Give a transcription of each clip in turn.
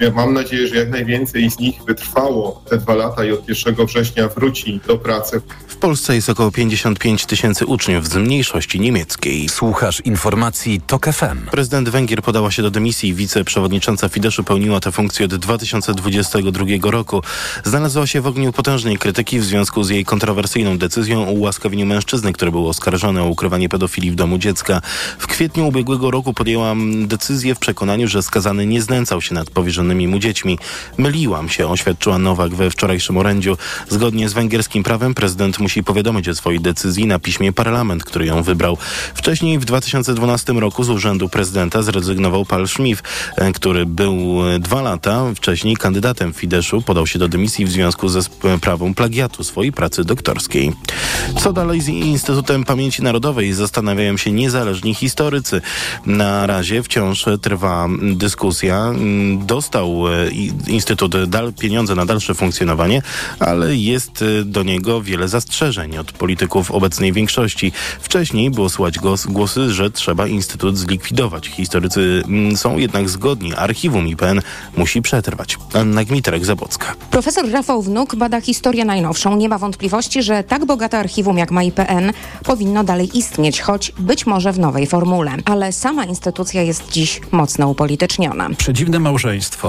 Ja mam nadzieję, że jak najwięcej z nich wytrwało te dwa lata i od 1 września wróci do pracy. W Polsce jest około 55 tysięcy uczniów z mniejszości niemieckiej. Słuchasz informacji TOK FM. Prezydent Węgier podała się do dymisji. Wiceprzewodnicząca Fideszu pełniła tę funkcję od 2022 roku. Znalazła się w ogniu potężnej krytyki w związku z jej kontrowersyjną decyzją o ułaskawieniu mężczyzny, który był oskarżony o ukrywanie pedofilii w domu dziecka. W kwietniu ubiegłego roku podjęłam decyzję w przekonaniu, że skazany nie znęcał się nad powierzonymi mu dziećmi. Myliłam się, oświadczyła Nowak we wczorajszym orędziu. Zgodnie z węgierskim prawem prezydent musi powiadomić o swojej decyzji na piśmie parlament, który ją wybrał. Wcześniej w 2012 roku z urzędu prezydenta zrezygnował Paul Schmiff, e, który był e, dwa lata wcześniej kandydatem Fideszu. Podał się do dymisji w związku ze sprawą plagiatu swojej pracy doktorskiej. Co dalej z Instytutem Pamięci Narodowej? Zastanawiają się niezależni historycy. Na razie wciąż trwa dyskusja. Dostał e, Instytut dal pieniądze na dalsze funkcjonowanie, ale jest do niego wiele zastrzeżeń od polityków obecnej większości. Wcześniej było słychać głosy, że trzeba Instytut zlikwidować. Historycy mm, są jednak zgodni. Archiwum IPN musi przetrwać. Anna Gmiterek-Zabocka. Profesor Rafał Wnuk bada historię najnowszą. Nie ma wątpliwości, że tak bogate archiwum jak ma IPN powinno dalej istnieć, choć być może w nowej formule. Ale sama instytucja jest dziś mocno upolityczniona. Przedziwne małżeństwo,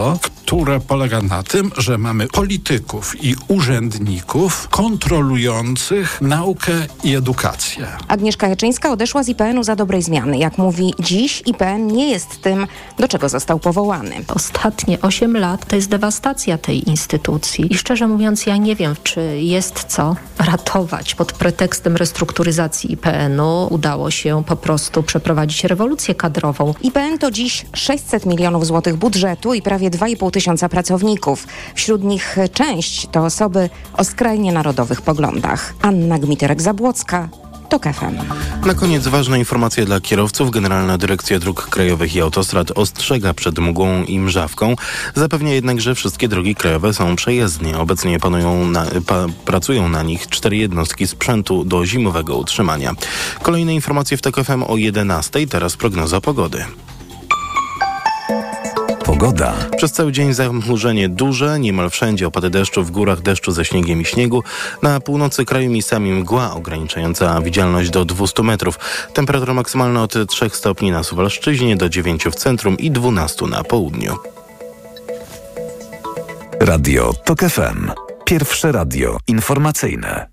które polega na tym, że mamy polityków i urzędników kontrolujących naukę i edukację. Agnieszka Jaczyńska odeszła z IPN-u za dobrej zmiany. Jak mówi dziś, IPN nie jest tym, do czego został powołany. Ostatnie 8 lat to jest dewastacja tej instytucji. I szczerze mówiąc, ja nie wiem, czy jest co ratować. Pod pretekstem restrukturyzacji IPN-u udało się po prostu przeprowadzić rewolucję kadrową. IPN to dziś 600 milionów złotych budżetu i prawie 2,5 tysiąca pracowników. Wśród nich część to osoby o skrajnie narodowych poglądach. Anna Gmiterek-Zabłocka, TOK. Na koniec ważna informacja dla kierowców. Generalna Dyrekcja Dróg Krajowych i Autostrad ostrzega przed mgłą i mrzawką. Zapewnia jednak, że wszystkie drogi krajowe są przejezdnie. Obecnie panują na, pa, pracują na nich cztery jednostki sprzętu do zimowego utrzymania. Kolejne informacje w TOK FM o 11. Teraz prognoza pogody. Pogoda. Przez cały dzień zachmurzenie duże, niemal wszędzie opady deszczu, w górach deszczu ze śniegiem i śniegu. Na północy kraju miejscami mgła ograniczająca widzialność do 200 metrów. Temperatura maksymalna od 3 stopni na Suwalszczyźnie do 9 w centrum i 12 na południu. Radio TOK FM. Pierwsze radio informacyjne.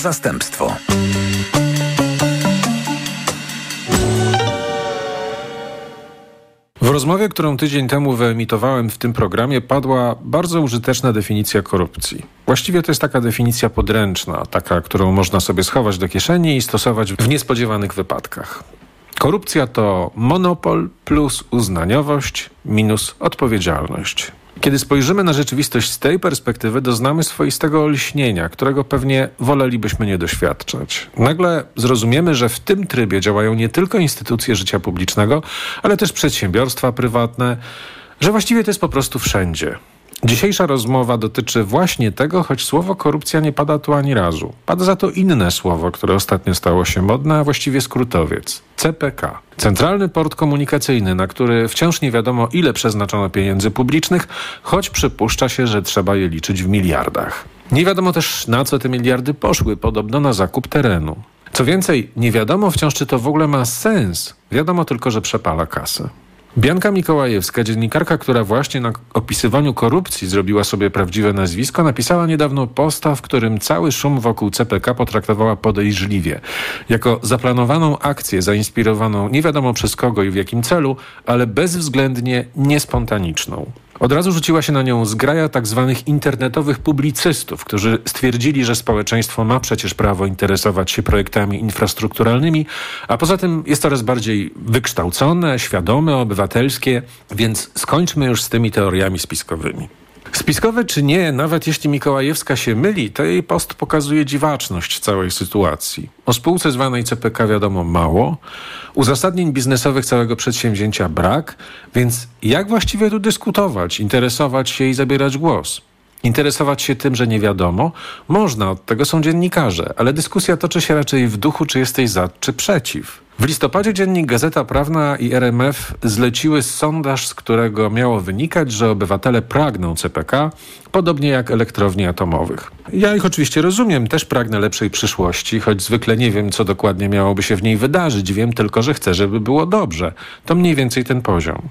Zastępstwo. W rozmowie, którą tydzień temu wyemitowałem w tym programie, padła bardzo użyteczna definicja korupcji. Właściwie to jest taka definicja podręczna, taka, którą można sobie schować do kieszeni i stosować w niespodziewanych wypadkach. Korupcja to monopol plus uznaniowość minus odpowiedzialność. Kiedy spojrzymy na rzeczywistość z tej perspektywy, doznamy swoistego olśnienia, którego pewnie wolelibyśmy nie doświadczać. Nagle zrozumiemy, że w tym trybie działają nie tylko instytucje życia publicznego, ale też przedsiębiorstwa prywatne, że właściwie to jest po prostu wszędzie. Dzisiejsza rozmowa dotyczy właśnie tego, choć słowo korupcja nie pada tu ani razu. Pada za to inne słowo, które ostatnio stało się modne, a właściwie skrótowiec. CPK. Centralny Port Komunikacyjny, na który wciąż nie wiadomo ile przeznaczono pieniędzy publicznych, choć przypuszcza się, że trzeba je liczyć w miliardach. Nie wiadomo też na co te miliardy poszły, podobno na zakup terenu. Co więcej, nie wiadomo wciąż, czy to w ogóle ma sens. Wiadomo tylko, że przepala kasę. Bianka Mikołajewska, dziennikarka, która właśnie na opisywaniu korupcji zrobiła sobie prawdziwe nazwisko, napisała niedawno posta, w którym cały szum wokół CPK potraktowała podejrzliwie. Jako zaplanowaną akcję zainspirowaną nie wiadomo przez kogo i w jakim celu, ale bezwzględnie niespontaniczną. Od razu rzuciła się na nią zgraja tak zwanych internetowych publicystów, którzy stwierdzili, że społeczeństwo ma przecież prawo interesować się projektami infrastrukturalnymi, a poza tym jest coraz bardziej wykształcone, świadome, obywatelskie, więc skończmy już z tymi teoriami spiskowymi. Spiskowe czy nie, nawet jeśli Mikołajewska się myli, to jej post pokazuje dziwaczność całej sytuacji. O spółce zwanej CPK wiadomo mało, uzasadnień biznesowych całego przedsięwzięcia brak, więc jak właściwie tu dyskutować, interesować się i zabierać głos? Interesować się tym, że nie wiadomo? Można, od tego są dziennikarze, ale dyskusja toczy się raczej w duchu, czy jesteś za, czy przeciw. W listopadzie dziennik Gazeta Prawna i RMF zleciły sondaż, z którego miało wynikać, że obywatele pragną CPK, podobnie jak elektrowni atomowych. Ja ich oczywiście rozumiem, też pragnę lepszej przyszłości, choć zwykle nie wiem, co dokładnie miałoby się w niej wydarzyć. Wiem tylko, że chcę, żeby było dobrze. To mniej więcej ten poziom.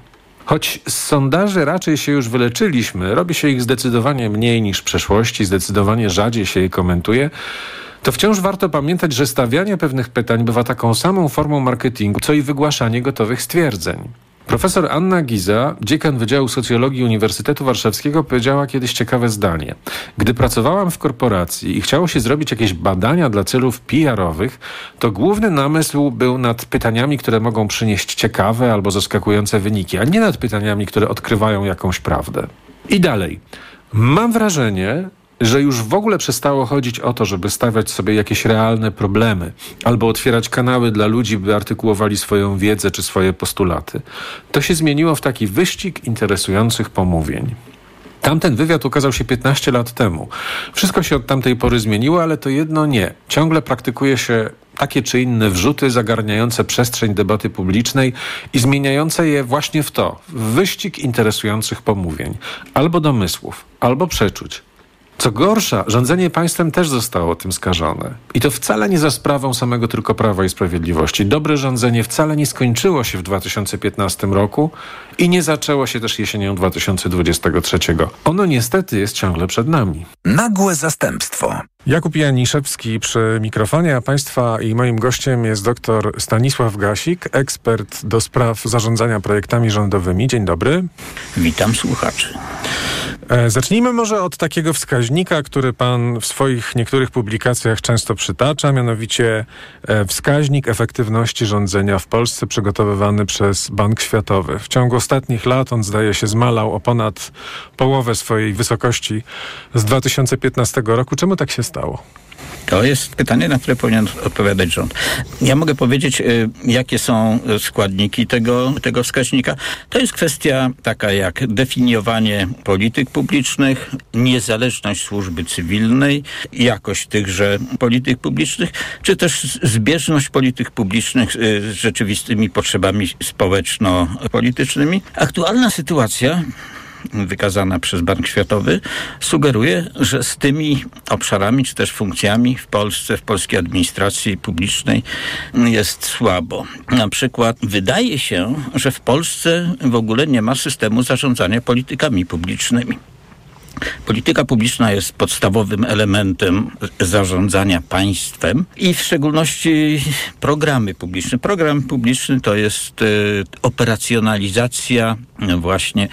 Choć z sondaży raczej się już wyleczyliśmy, robi się ich zdecydowanie mniej niż w przeszłości, zdecydowanie rzadziej się je komentuje, to wciąż warto pamiętać, że stawianie pewnych pytań bywa taką samą formą marketingu, co i wygłaszanie gotowych stwierdzeń. Profesor Anna Giza, dziekan Wydziału Socjologii Uniwersytetu Warszawskiego, powiedziała kiedyś ciekawe zdanie. Gdy pracowałam w korporacji i chciało się zrobić jakieś badania dla celów PR-owych, to główny namysł był nad pytaniami, które mogą przynieść ciekawe albo zaskakujące wyniki, a nie nad pytaniami, które odkrywają jakąś prawdę. I dalej. Mam wrażenie, że już w ogóle przestało chodzić o to, żeby stawiać sobie jakieś realne problemy albo otwierać kanały dla ludzi, by artykułowali swoją wiedzę czy swoje postulaty. To się zmieniło w taki wyścig interesujących pomówień. Tamten wywiad ukazał się 15 lat temu. Wszystko się od tamtej pory zmieniło, ale to jedno nie. Ciągle praktykuje się takie czy inne wrzuty zagarniające przestrzeń debaty publicznej i zmieniające je właśnie w to, w wyścig interesujących pomówień, albo domysłów, albo przeczuć, co gorsza, rządzenie państwem też zostało tym skażone. I to wcale nie za sprawą samego tylko Prawa i Sprawiedliwości. Dobre rządzenie wcale nie skończyło się w 2015 roku i nie zaczęło się też jesienią 2023. Ono niestety jest ciągle przed nami. Nagłe zastępstwo. Jakub Janiszewski przy mikrofonie, a Państwa i moim gościem jest dr Stanisław Gasik, ekspert do spraw zarządzania projektami rządowymi. Dzień dobry. Witam słuchaczy. E, zacznijmy może od takiego wskaźnika, który Pan w swoich niektórych publikacjach często przytacza, mianowicie e, wskaźnik efektywności rządzenia w Polsce przygotowywany przez Bank Światowy. W ciągu ostatnich lat on zdaje się zmalał o ponad połowę swojej wysokości z 2015 roku. Czemu tak się stało? To jest pytanie, na które powinien odpowiadać rząd. Ja mogę powiedzieć, y, jakie są składniki tego, tego wskaźnika. To jest kwestia taka jak definiowanie polityk publicznych, niezależność służby cywilnej, jakość tychże polityk publicznych, czy też zbieżność polityk publicznych y, z rzeczywistymi potrzebami społeczno-politycznymi. Aktualna sytuacja wykazana przez Bank Światowy sugeruje, że z tymi obszarami czy też funkcjami w Polsce, w polskiej administracji publicznej jest słabo. Na przykład wydaje się, że w Polsce w ogóle nie ma systemu zarządzania politykami publicznymi. Polityka publiczna jest podstawowym elementem zarządzania państwem i w szczególności programy publiczne. Program publiczny to jest e, operacjonalizacja właśnie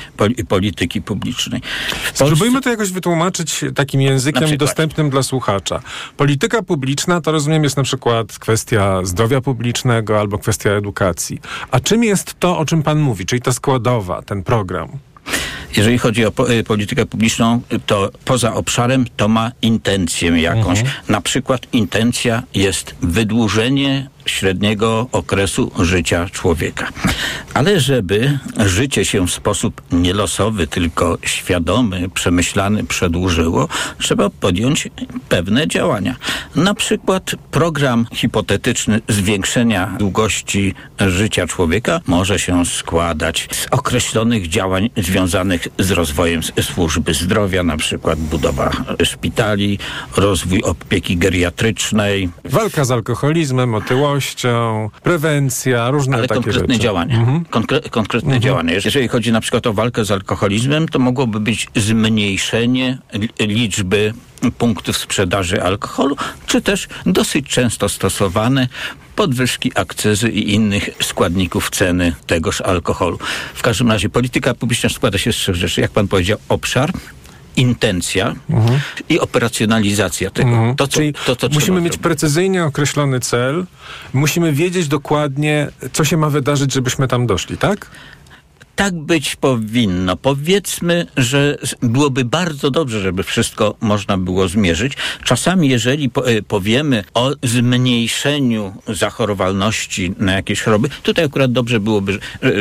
polityki publicznej. Polsce... Spróbujmy to jakoś wytłumaczyć takim językiem dostępnym dla słuchacza. Polityka publiczna to rozumiem jest na przykład kwestia zdrowia publicznego albo kwestia edukacji. A czym jest to, o czym pan mówi, czyli ta składowa, ten program? Jeżeli chodzi o y, politykę publiczną, to poza obszarem to ma intencję jakąś. Mhm. Na przykład intencja jest wydłużenie średniego okresu życia człowieka. Ale żeby życie się w sposób nielosowy, tylko świadomy, przemyślany przedłużyło, trzeba podjąć pewne działania. Na przykład program hipotetyczny zwiększenia długości życia człowieka może się składać z określonych działań związanych z rozwojem służby zdrowia, na przykład budowa szpitali, rozwój opieki geriatrycznej. Walka z alkoholizmem, otyłością prewencja, różne Ale takie konkretne rzeczy. działania. Mhm. Konkre konkretne mhm. działania. Jeżeli chodzi na przykład o walkę z alkoholizmem, to mogłoby być zmniejszenie liczby punktów sprzedaży alkoholu, czy też dosyć często stosowane podwyżki akcyzy i innych składników ceny tegoż alkoholu. W każdym razie polityka publiczna składa się z trzech rzeczy. Jak pan powiedział, obszar, intencja mhm. i operacjonalizacja tego. Mhm. To, co, Czyli to, musimy mieć zrobić. precyzyjnie określony cel, musimy wiedzieć dokładnie, co się ma wydarzyć, żebyśmy tam doszli, tak? tak być powinno. Powiedzmy, że byłoby bardzo dobrze, żeby wszystko można było zmierzyć. Czasami, jeżeli e, powiemy o zmniejszeniu zachorowalności na jakieś choroby, tutaj akurat dobrze byłoby,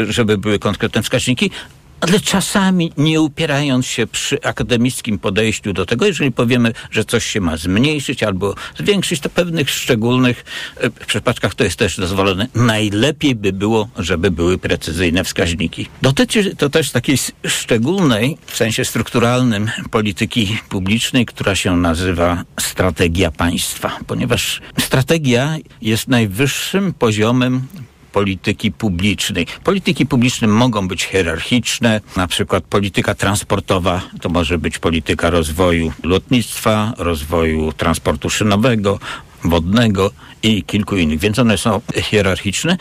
żeby były konkretne wskaźniki, ale czasami nie upierając się przy akademickim podejściu do tego, jeżeli powiemy, że coś się ma zmniejszyć albo zwiększyć, to pewnych szczególnych e, przypadkach to jest też dozwolone. Najlepiej by było, żeby były precyzyjne wskaźniki. Dotyczy to też takiej szczególnej, w sensie strukturalnym polityki publicznej, która się nazywa strategia państwa, ponieważ strategia jest najwyższym poziomem polityki publicznej. Polityki publiczne mogą być hierarchiczne, na przykład polityka transportowa to może być polityka rozwoju lotnictwa, rozwoju transportu szynowego, wodnego i kilku innych, więc one są hierarchiczne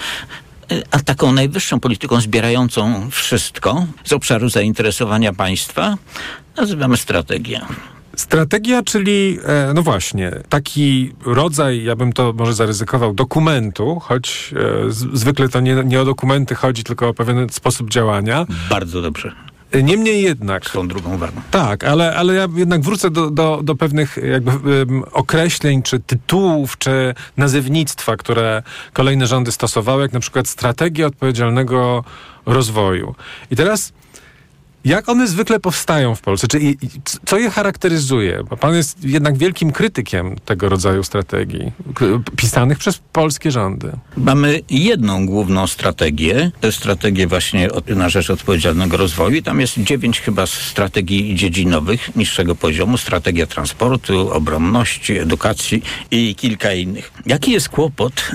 a taką najwyższą polityką zbierającą wszystko z obszaru zainteresowania państwa nazywamy strategię. Strategia, czyli, e, no właśnie, taki rodzaj, ja bym to może zaryzykował, dokumentu, choć e, zwykle to nie, nie o dokumenty chodzi, tylko o pewien sposób działania. Bardzo dobrze. E, niemniej jednak. Z tą drugą wagą. Tak, ale, ale ja jednak wrócę do, do, do pewnych jakby um, określeń, czy tytułów, czy nazewnictwa, które kolejne rządy stosowały, jak na przykład strategia odpowiedzialnego rozwoju. I teraz jak one zwykle powstają w Polsce? Czy, co je charakteryzuje? Bo pan jest jednak wielkim krytykiem tego rodzaju strategii, pisanych przez polskie rządy. Mamy jedną główną strategię, strategię właśnie na rzecz odpowiedzialnego rozwoju. Tam jest dziewięć chyba strategii dziedzinowych niższego poziomu. Strategia transportu, obronności, edukacji i kilka innych. Jaki jest kłopot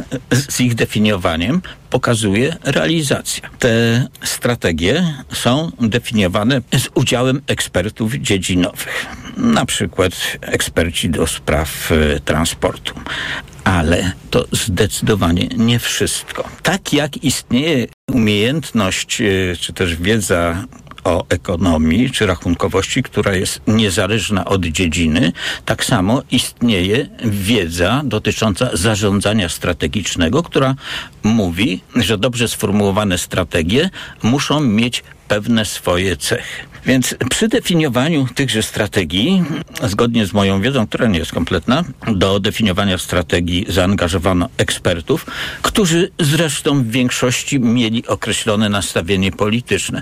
z ich definiowaniem? Pokazuje realizacja. Te strategie są definiowane z udziałem ekspertów dziedzinowych, na przykład eksperci do spraw e, transportu. Ale to zdecydowanie nie wszystko. Tak jak istnieje umiejętność e, czy też wiedza o ekonomii czy rachunkowości, która jest niezależna od dziedziny, tak samo istnieje wiedza dotycząca zarządzania strategicznego, która mówi, że dobrze sformułowane strategie muszą mieć pewne swoje cechy. Więc przy definiowaniu tychże strategii, zgodnie z moją wiedzą, która nie jest kompletna, do definiowania strategii zaangażowano ekspertów, którzy zresztą w większości mieli określone nastawienie polityczne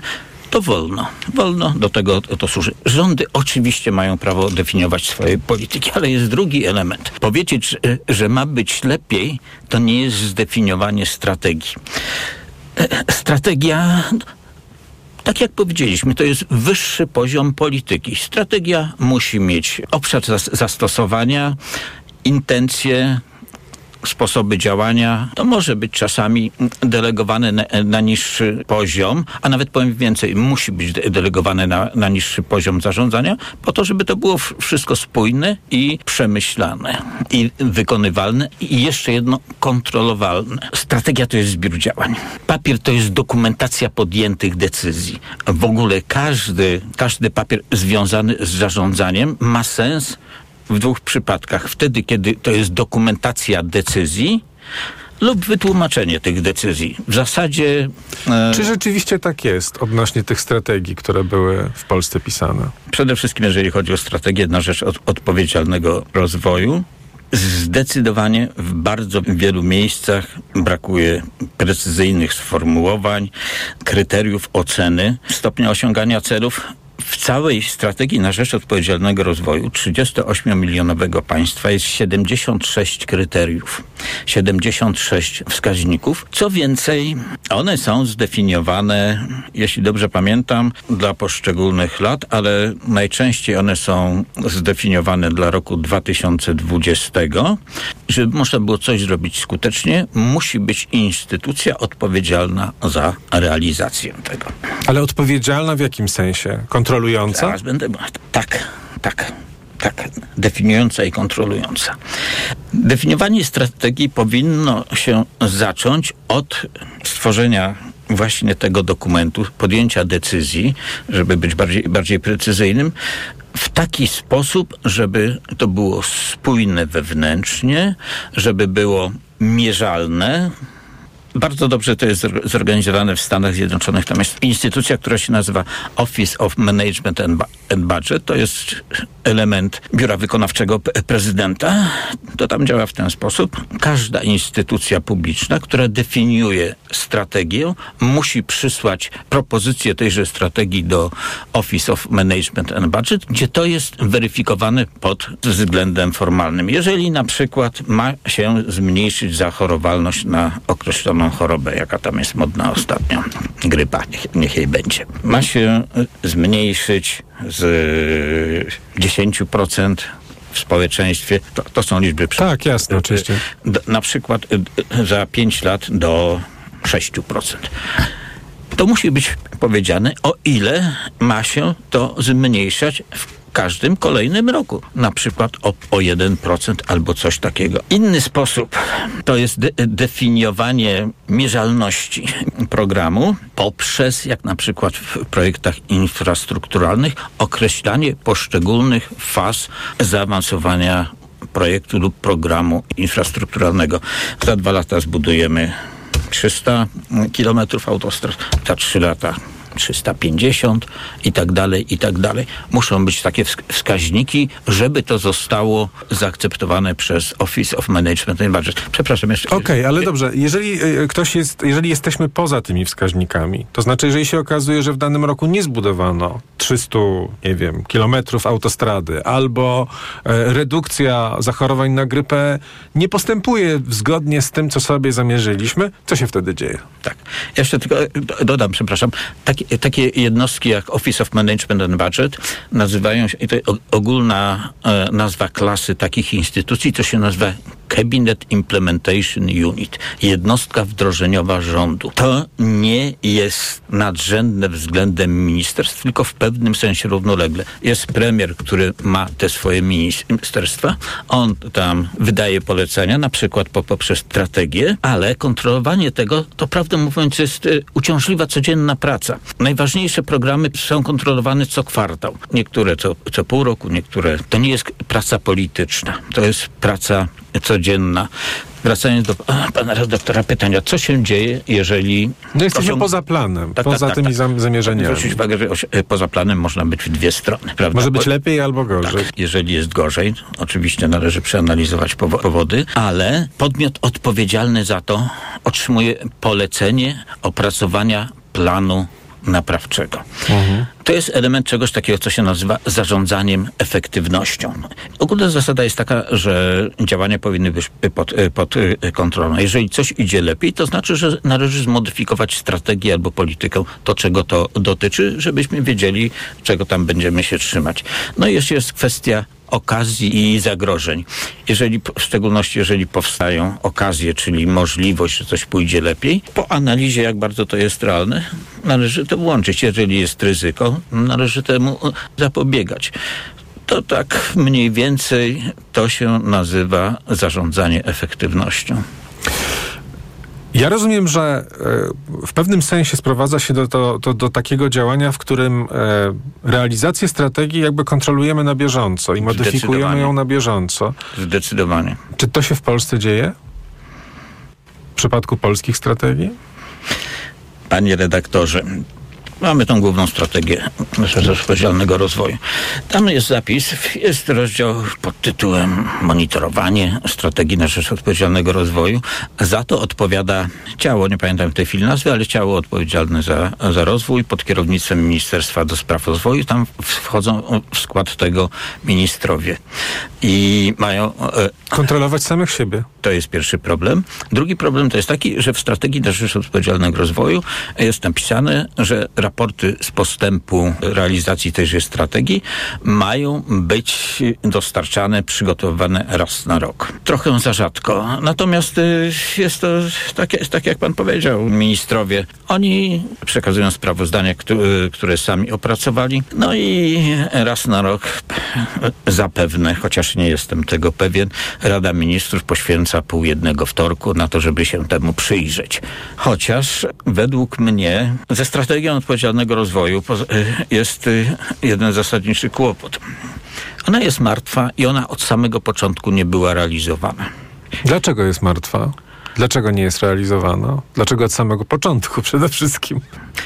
to wolno. Wolno, do tego to służy. Rządy oczywiście mają prawo definiować swoje polityki, ale jest drugi element. Powiedzieć, że ma być lepiej, to nie jest zdefiniowanie strategii. E, strategia tak jak powiedzieliśmy, to jest wyższy poziom polityki. Strategia musi mieć obszar zastosowania, intencje, sposoby działania, to może być czasami delegowane na, na, niższy poziom, a nawet powiem więcej, musi być delegowane na, na niższy poziom zarządzania, po to, żeby to było wszystko spójne i przemyślane i wykonywalne i jeszcze jedno kontrolowalne. Strategia to jest zbiór działań. Papier to jest dokumentacja podjętych decyzji. W ogóle każdy, każdy papier związany z zarządzaniem ma sens w dwóch przypadkach. Wtedy, kiedy to jest dokumentacja decyzji, lub wytłumaczenie tych decyzji. W zasadzie. E... Czy rzeczywiście tak jest odnośnie tych strategii, które były w Polsce pisane? Przede wszystkim, jeżeli chodzi o strategię na rzecz od, odpowiedzialnego rozwoju, Zdecydowanie w bardzo wielu miejscach brakuje precyzyjnych sformułowań, kryteriów oceny stopnia osiągania celów w całej strategii na rzecz odpowiedzialnego rozwoju 38-milionowego państwa jest 76 kryteriów, 76 wskaźników. Co więcej, one są zdefiniowane, jeśli dobrze pamiętam, dla poszczególnych lat, ale najczęściej one są zdefiniowane dla roku 2020. Żeby można było coś zrobić skutecznie, musi być instytucja odpowiedzialna za realizację tego. Ale odpowiedzialna w jakim sensie? Kontrolująca? Zaraz będę. Tak, tak. Tak, definiująca i kontrolująca. Definiowanie strategii powinno się zacząć od stworzenia właśnie tego dokumentu, podjęcia decyzji, żeby być bardziej, bardziej precyzyjnym, w taki sposób, żeby to było spójne wewnętrznie, żeby było mierzalne, bardzo dobrze to jest zorganizowane w Stanach Zjednoczonych. Tam jest instytucja, która się nazywa Office of Management and Budget. To jest element biura wykonawczego prezydenta. To tam działa w ten sposób. Każda instytucja publiczna, która definiuje strategię, musi przysłać propozycję tejże strategii do Office of Management and Budget, gdzie to jest weryfikowane pod względem formalnym. Jeżeli na przykład ma się zmniejszyć zachorowalność na określoną chorobę, jaka tam jest modna ostatnio, grypa, niech, niech jej będzie, ma się zmniejszyć z 10% w społeczeństwie. To, to są liczby. Tak, jasne, oczywiście. na przykład za 5 lat do 6%. To musi być powiedziane, o ile ma się to zmniejszać w każdym kolejnym roku. Na przykład o, o 1% albo coś takiego. Inny sposób to jest de definiowanie mierzalności programu poprzez, jak na przykład w projektach infrastrukturalnych, określanie poszczególnych faz zaawansowania projektu lub programu infrastrukturalnego. Za dwa lata zbudujemy 300 kilometrów autostrad, za trzy lata 350 i tak dalej, i tak dalej. Muszą być takie wskaźniki, żeby to zostało zaakceptowane przez Office of Management and Budget. Przepraszam jeszcze. Okej, okay, ale dobrze. Jeżeli y, ktoś jest, jeżeli jesteśmy poza tymi wskaźnikami, to znaczy, jeżeli się okazuje, że w danym roku nie zbudowano 300, nie wiem, kilometrów autostrady, albo e, redukcja zachorowań na grypę nie postępuje zgodnie z tym, co sobie zamierzyliśmy, co się wtedy dzieje? Tak. Jeszcze tylko e, dodam, przepraszam, taki, takie jednostki jak Office of Management and Budget nazywają się, i to ogólna e, nazwa klasy takich instytucji, to się nazywa Cabinet Implementation Unit, jednostka wdrożeniowa rządu. To nie jest nadrzędne względem ministerstw, tylko w pewnym sensie równolegle. Jest premier, który ma te swoje ministerstwa, on tam wydaje polecenia, na przykład poprzez strategię, ale kontrolowanie tego, to prawdę mówiąc, jest y, uciążliwa codzienna praca. Najważniejsze programy są kontrolowane co kwartał. Niektóre co, co pół roku, niektóre. To nie jest praca polityczna, to jest praca codzienna. Wracając do pana redaktora pytania, co się dzieje, jeżeli... No jesteśmy poza planem, tak, poza tak, tymi tak, zamierzeniami. Zwrócić uwagę, że e, poza planem można być w dwie strony. Prawda? Może być lepiej albo gorzej. Tak, jeżeli jest gorzej, oczywiście należy przeanalizować powody, ale podmiot odpowiedzialny za to otrzymuje polecenie opracowania planu naprawczego. Mhm. To jest element czegoś takiego, co się nazywa zarządzaniem efektywnością. Ogólna zasada jest taka, że działania powinny być pod, pod kontrolą. Jeżeli coś idzie lepiej, to znaczy, że należy zmodyfikować strategię albo politykę, to czego to dotyczy, żebyśmy wiedzieli, czego tam będziemy się trzymać. No i jeszcze jest kwestia okazji i zagrożeń. Jeżeli, w szczególności jeżeli powstają okazje, czyli możliwość, że coś pójdzie lepiej, po analizie, jak bardzo to jest realne, należy to włączyć. Jeżeli jest ryzyko, należy temu zapobiegać. To tak mniej więcej to się nazywa zarządzanie efektywnością. Ja rozumiem, że e, w pewnym sensie sprowadza się do, do, do takiego działania, w którym e, realizację strategii jakby kontrolujemy na bieżąco i modyfikujemy ją na bieżąco. Zdecydowanie. Czy to się w Polsce dzieje? W przypadku polskich strategii? Panie redaktorze, Mamy tą główną strategię odpowiedzialnego rozwoju. Tam jest zapis, jest rozdział pod tytułem Monitorowanie strategii na rzecz odpowiedzialnego rozwoju. Za to odpowiada ciało, nie pamiętam w tej chwili nazwy, ale ciało odpowiedzialne za, za rozwój pod kierownictwem Ministerstwa do Spraw Rozwoju. Tam wchodzą w skład tego ministrowie. I mają... E, Kontrolować samych siebie. To jest pierwszy problem. Drugi problem to jest taki, że w strategii na rzecz odpowiedzialnego rozwoju jest napisane, że raporty z postępu realizacji tejże strategii mają być dostarczane, przygotowywane raz na rok. Trochę za rzadko. Natomiast y, jest to tak, tak jak pan powiedział, ministrowie, oni przekazują sprawozdania, które sami opracowali. No i raz na rok zapewne, chociaż nie jestem tego pewien, Rada Ministrów poświęca pół jednego wtorku na to, żeby się temu przyjrzeć. Chociaż według mnie ze strategią odpowiedzialnego rozwoju jest y, jeden zasadniczy kłopot. Ona jest martwa i ona od samego początku nie była realizowana. Dlaczego jest martwa? Dlaczego nie jest realizowana? Dlaczego od samego początku przede wszystkim?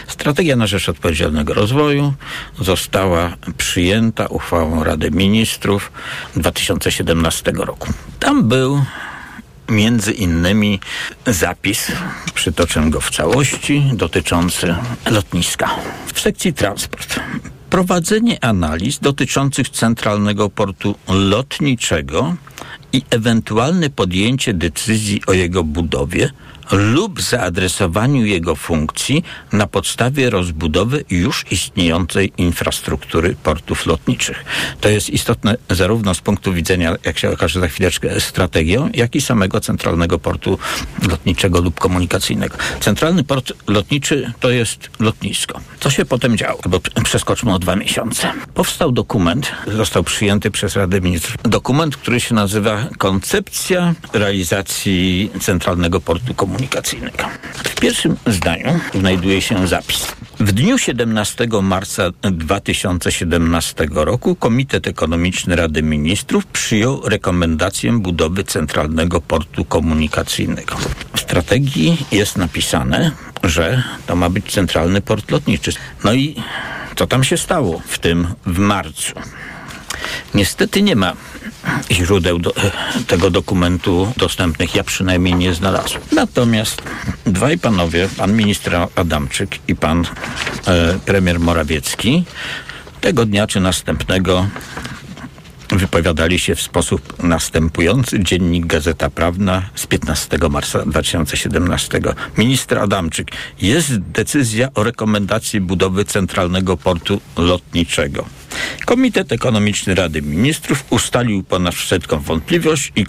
Strategia na rzecz odpowiedzialnego rozwoju została przyjęta uchwałą Rady Ministrów 2017 roku. Tam był między innymi zapis, przytoczę go w całości, dotyczący lotniska. W sekcji transport prowadzenie analiz dotyczących centralnego portu lotniczego i ewentualne podjęcie decyzji o jego budowie lub zaadresowaniu jego funkcji na podstawie rozbudowy już istniejącej infrastruktury portów lotniczych. To jest istotne zarówno z punktu widzenia, jak się okaże za chwileczkę, strategią, jak i samego centralnego portu lotniczego lub komunikacyjnego. Centralny port lotniczy to jest lotnisko. Co się potem działo? Bo przeskoczmy o dwa miesiące. Powstał dokument, został przyjęty przez Radę Ministrów. Dokument, który się nazywa Koncepcja realizacji Centralnego Portu Komunikacyjnego komunikacyjnego. W pierwszym zdaniu znajduje się zapis. W dniu 17 marca 2017 roku Komitet Ekonomiczny Rady Ministrów przyjął rekomendację budowy Centralnego Portu Komunikacyjnego. W strategii jest napisane, że to ma być Centralny Port Lotniczy. No i co tam się stało w tym w marcu? Niestety nie ma źródeł do, tego dokumentu dostępnych. Ja przynajmniej nie znalazłem. Natomiast dwaj panowie, pan minister Adamczyk i pan e, premier Morawiecki, tego dnia czy następnego wypowiadali się w sposób następujący. Dziennik Gazeta Prawna z 15 marca 2017. Minister Adamczyk. Jest decyzja o rekomendacji budowy centralnego portu lotniczego. Komitet Ekonomiczny Rady Ministrów ustalił ponad wszelką wątpliwość i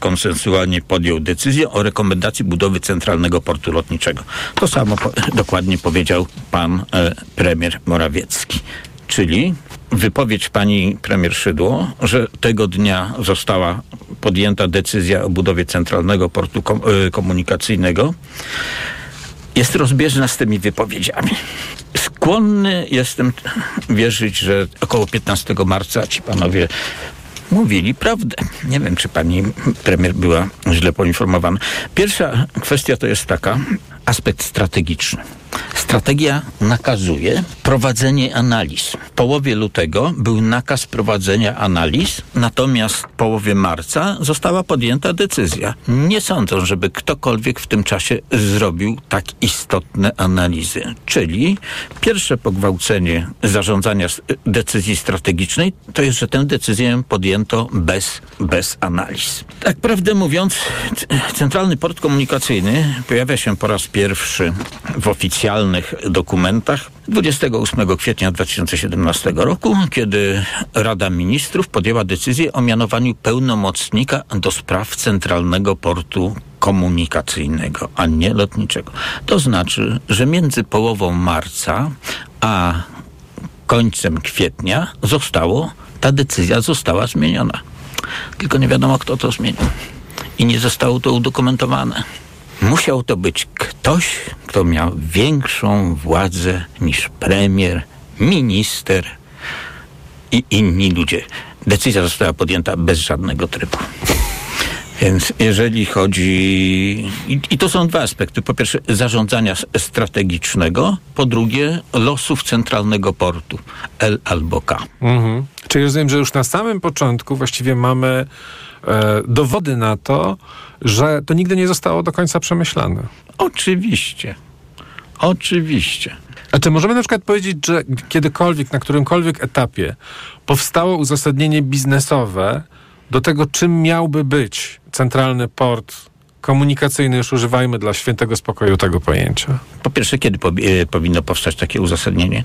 konsensualnie podjął decyzję o rekomendacji budowy centralnego portu lotniczego. To samo po dokładnie powiedział pan e, premier Morawiecki. Czyli wypowiedź pani premier Szydło, że tego dnia została podjęta decyzja o budowie centralnego portu e, komunikacyjnego, jest rozbieżna z tymi wypowiedziami. Skłonny jestem wierzyć, że około 15 marca ci panowie mówili prawdę. Nie wiem, czy pani premier była źle poinformowana. Pierwsza kwestia to jest taka, aspekt strategiczny. Strategia nakazuje prowadzenie analiz. W połowie lutego był nakaz prowadzenia analiz, natomiast w połowie marca została podjęta decyzja. Nie sądzę, żeby ktokolwiek w tym czasie zrobił tak istotne analizy. Czyli pierwsze pogwałcenie zarządzania decyzji strategicznej to jest, że tę decyzję podjęto bez, bez analiz. Tak prawdę mówiąc, Centralny Port Komunikacyjny pojawia się po raz pierwszy w oficjalnych dokumentach 28 kwietnia 2017 roku, kiedy Rada Ministrów podjęła decyzję o mianowaniu pełnomocnika do spraw Centralnego Portu Komunikacyjnego, a nie lotniczego. To znaczy, że między połową marca a końcem kwietnia zostało, ta decyzja została zmieniona. Tylko nie wiadomo, kto to zmienił. I nie zostało to udokumentowane. Musiał to być ktoś, kto miał większą władzę niż premier, minister i inni ludzie. Decyzja została podjęta bez żadnego trybu. Więc jeżeli chodzi. I, I, to są dwa aspekty. Po pierwsze, zarządzania strategicznego, po drugie, losów centralnego portu L albo K. Mhm. Czyli rozumiem, że już na samym początku właściwie mamy dowody na to, że to nigdy nie zostało do końca przemyślane. Oczywiście. Oczywiście. A czy możemy na przykład powiedzieć, że kiedykolwiek, na którymkolwiek etapie powstało uzasadnienie biznesowe do tego, czym miałby być centralny port komunikacyjny, już używajmy dla świętego spokoju tego pojęcia? Po pierwsze, kiedy po, e, powinno powstać takie uzasadnienie?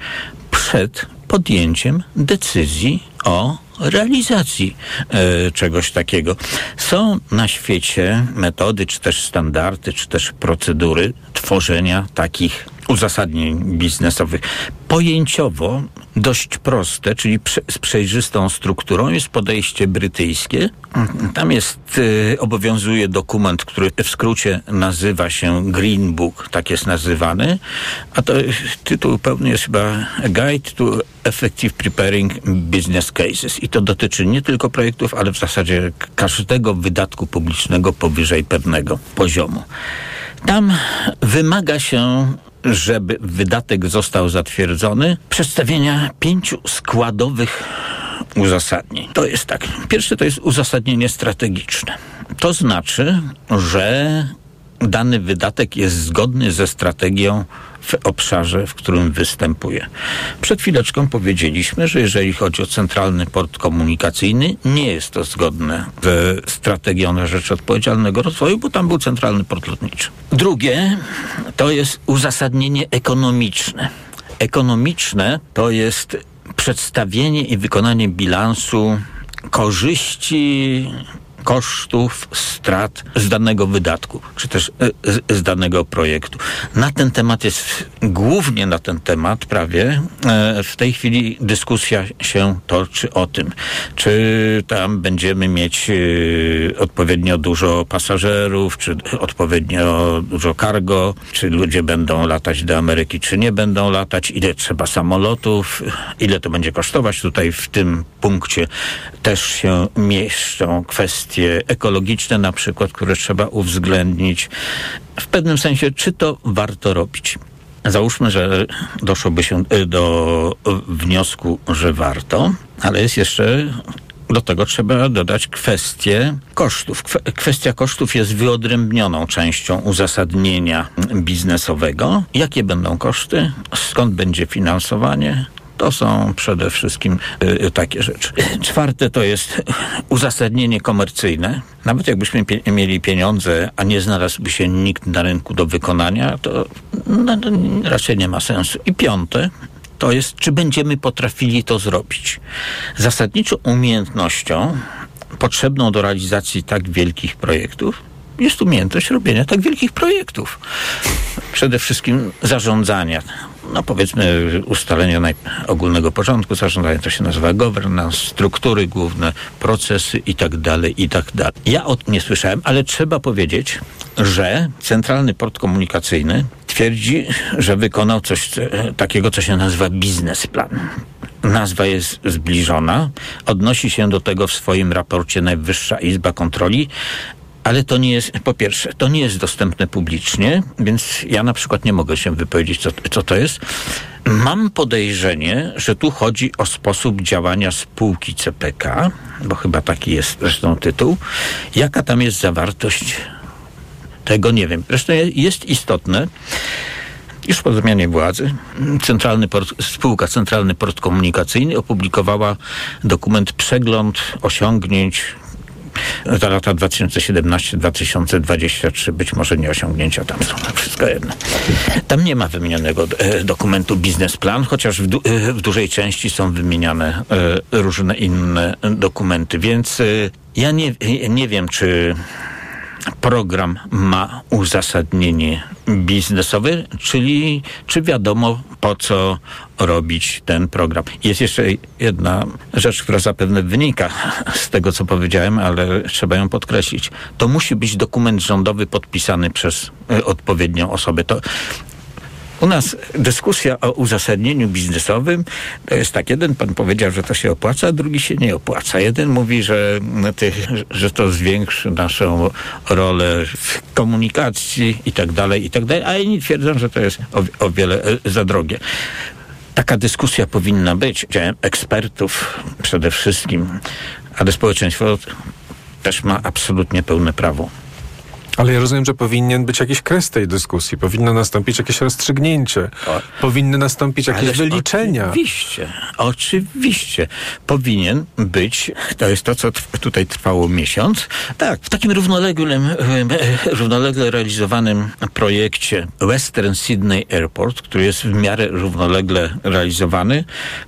Przed podjęciem decyzji o realizacji e, czegoś takiego. Są na świecie metody, czy też standardy, czy też procedury tworzenia takich uzasadnień biznesowych. Pojęciowo dość proste, czyli z przejrzystą strukturą jest podejście brytyjskie. Tam jest, y, obowiązuje dokument, który w skrócie nazywa się Green Book, tak jest nazywany, a to tytuł pełny jest chyba Guide to Effective Preparing Business Cases i to dotyczy nie tylko projektów, ale w zasadzie każdego wydatku publicznego powyżej pewnego poziomu. Tam wymaga się żeby wydatek został zatwierdzony, przedstawienia pięciu składowych uzasadnień. To jest tak. Pierwsze to jest uzasadnienie strategiczne. To znaczy, że dany wydatek jest zgodny ze strategią w obszarze, w którym występuje. Przed chwileczką powiedzieliśmy, że jeżeli chodzi o centralny port komunikacyjny, nie jest to zgodne ze strategią na rzecz odpowiedzialnego rozwoju, bo tam był centralny port lotniczy. Drugie to jest uzasadnienie ekonomiczne. Ekonomiczne to jest przedstawienie i wykonanie bilansu korzyści kosztów, strat z danego wydatku, czy też e, z, danego projektu. Na ten temat jest, głównie na ten temat prawie, e, w tej chwili dyskusja się toczy o tym, czy tam będziemy mieć e, odpowiednio dużo pasażerów, czy odpowiednio dużo cargo, czy ludzie będą latać do Ameryki, czy nie będą latać, ile trzeba samolotów, ile to będzie kosztować. Tutaj w tym punkcie też się mieszczą kwestie kwestie ekologiczne na przykład, które trzeba uwzględnić. W pewnym sensie, czy to warto robić? Załóżmy, że doszłoby się y, do wniosku, że warto, ale jest jeszcze do tego trzeba dodać kwestię kosztów. Kwestia kosztów jest wyodrębnioną częścią uzasadnienia biznesowego. Jakie będą koszty? Skąd będzie finansowanie? To są przede wszystkim y, takie rzeczy. Czwarte to jest uzasadnienie komercyjne. Nawet jakbyśmy pie mieli pieniądze, a nie znalazłby się nikt na rynku do wykonania, to no, raczej nie ma sensu. I piąte to jest, czy będziemy potrafili to zrobić. Zasadniczą umiejętnością potrzebną do realizacji tak wielkich projektów jest umiejętność robienia tak wielkich projektów. Przede wszystkim zarządzania no powiedzmy ustalenia ogólnego porządku zarządzania, to się nazywa governance, struktury główne, procesy i tak dalej, i tak dalej. Ja o tym nie słyszałem, ale trzeba powiedzieć, że Centralny Port Komunikacyjny twierdzi, że wykonał coś takiego, co się nazywa biznesplan. Nazwa jest zbliżona, odnosi się do tego w swoim raporcie Najwyższa Izba Kontroli, ale to nie jest, po pierwsze, to nie jest dostępne publicznie, więc ja na przykład nie mogę się wypowiedzieć, co, co to jest. Mam podejrzenie, że tu chodzi o sposób działania spółki CPK, bo chyba taki jest zresztą tytuł. Jaka tam jest zawartość? Tego nie wiem. Zresztą jest istotne, już po zmianie władzy Centralny Port, spółka Centralny Port Komunikacyjny opublikowała dokument Przegląd osiągnięć za lata 2017-2023 być może nie osiągnięcia tam są, wszystko jedno. Tam nie ma wymienionego e, dokumentu biznesplan, chociaż w, du e, w dużej części są wymieniane e, różne inne dokumenty, więc ja nie, nie wiem, czy program ma uzasadnienie biznesowe, czyli czy wiadomo po co robić ten program. Jest jeszcze jedna rzecz, która zapewne wynika z tego, co powiedziałem, ale trzeba ją podkreślić. To musi być dokument rządowy podpisany przez e, odpowiednią osobę. To u nas dyskusja o uzasadnieniu biznesowym to jest tak, jeden pan powiedział, że to się opłaca, a drugi się nie opłaca. Jeden mówi, że, że to zwiększy naszą rolę w komunikacji i tak dalej, i tak dalej, a inni twierdzą, że to jest o, o wiele e, za drogie. Taka dyskusja powinna być, działem ekspertów przede wszystkim, ale społeczeństwo też ma absolutnie pełne prawo ale ja rozumiem, że powinien być jakiś kres tej dyskusji, powinno nastąpić jakieś rozstrzygnięcie, o, powinny nastąpić jakieś wyliczenia. Oczywiście, oczywiście. Powinien być, to jest to, co tutaj trwało miesiąc, tak, w takim równoległym, równolegle realizowanym projekcie Western Sydney Airport, który jest w miarę równolegle realizowany,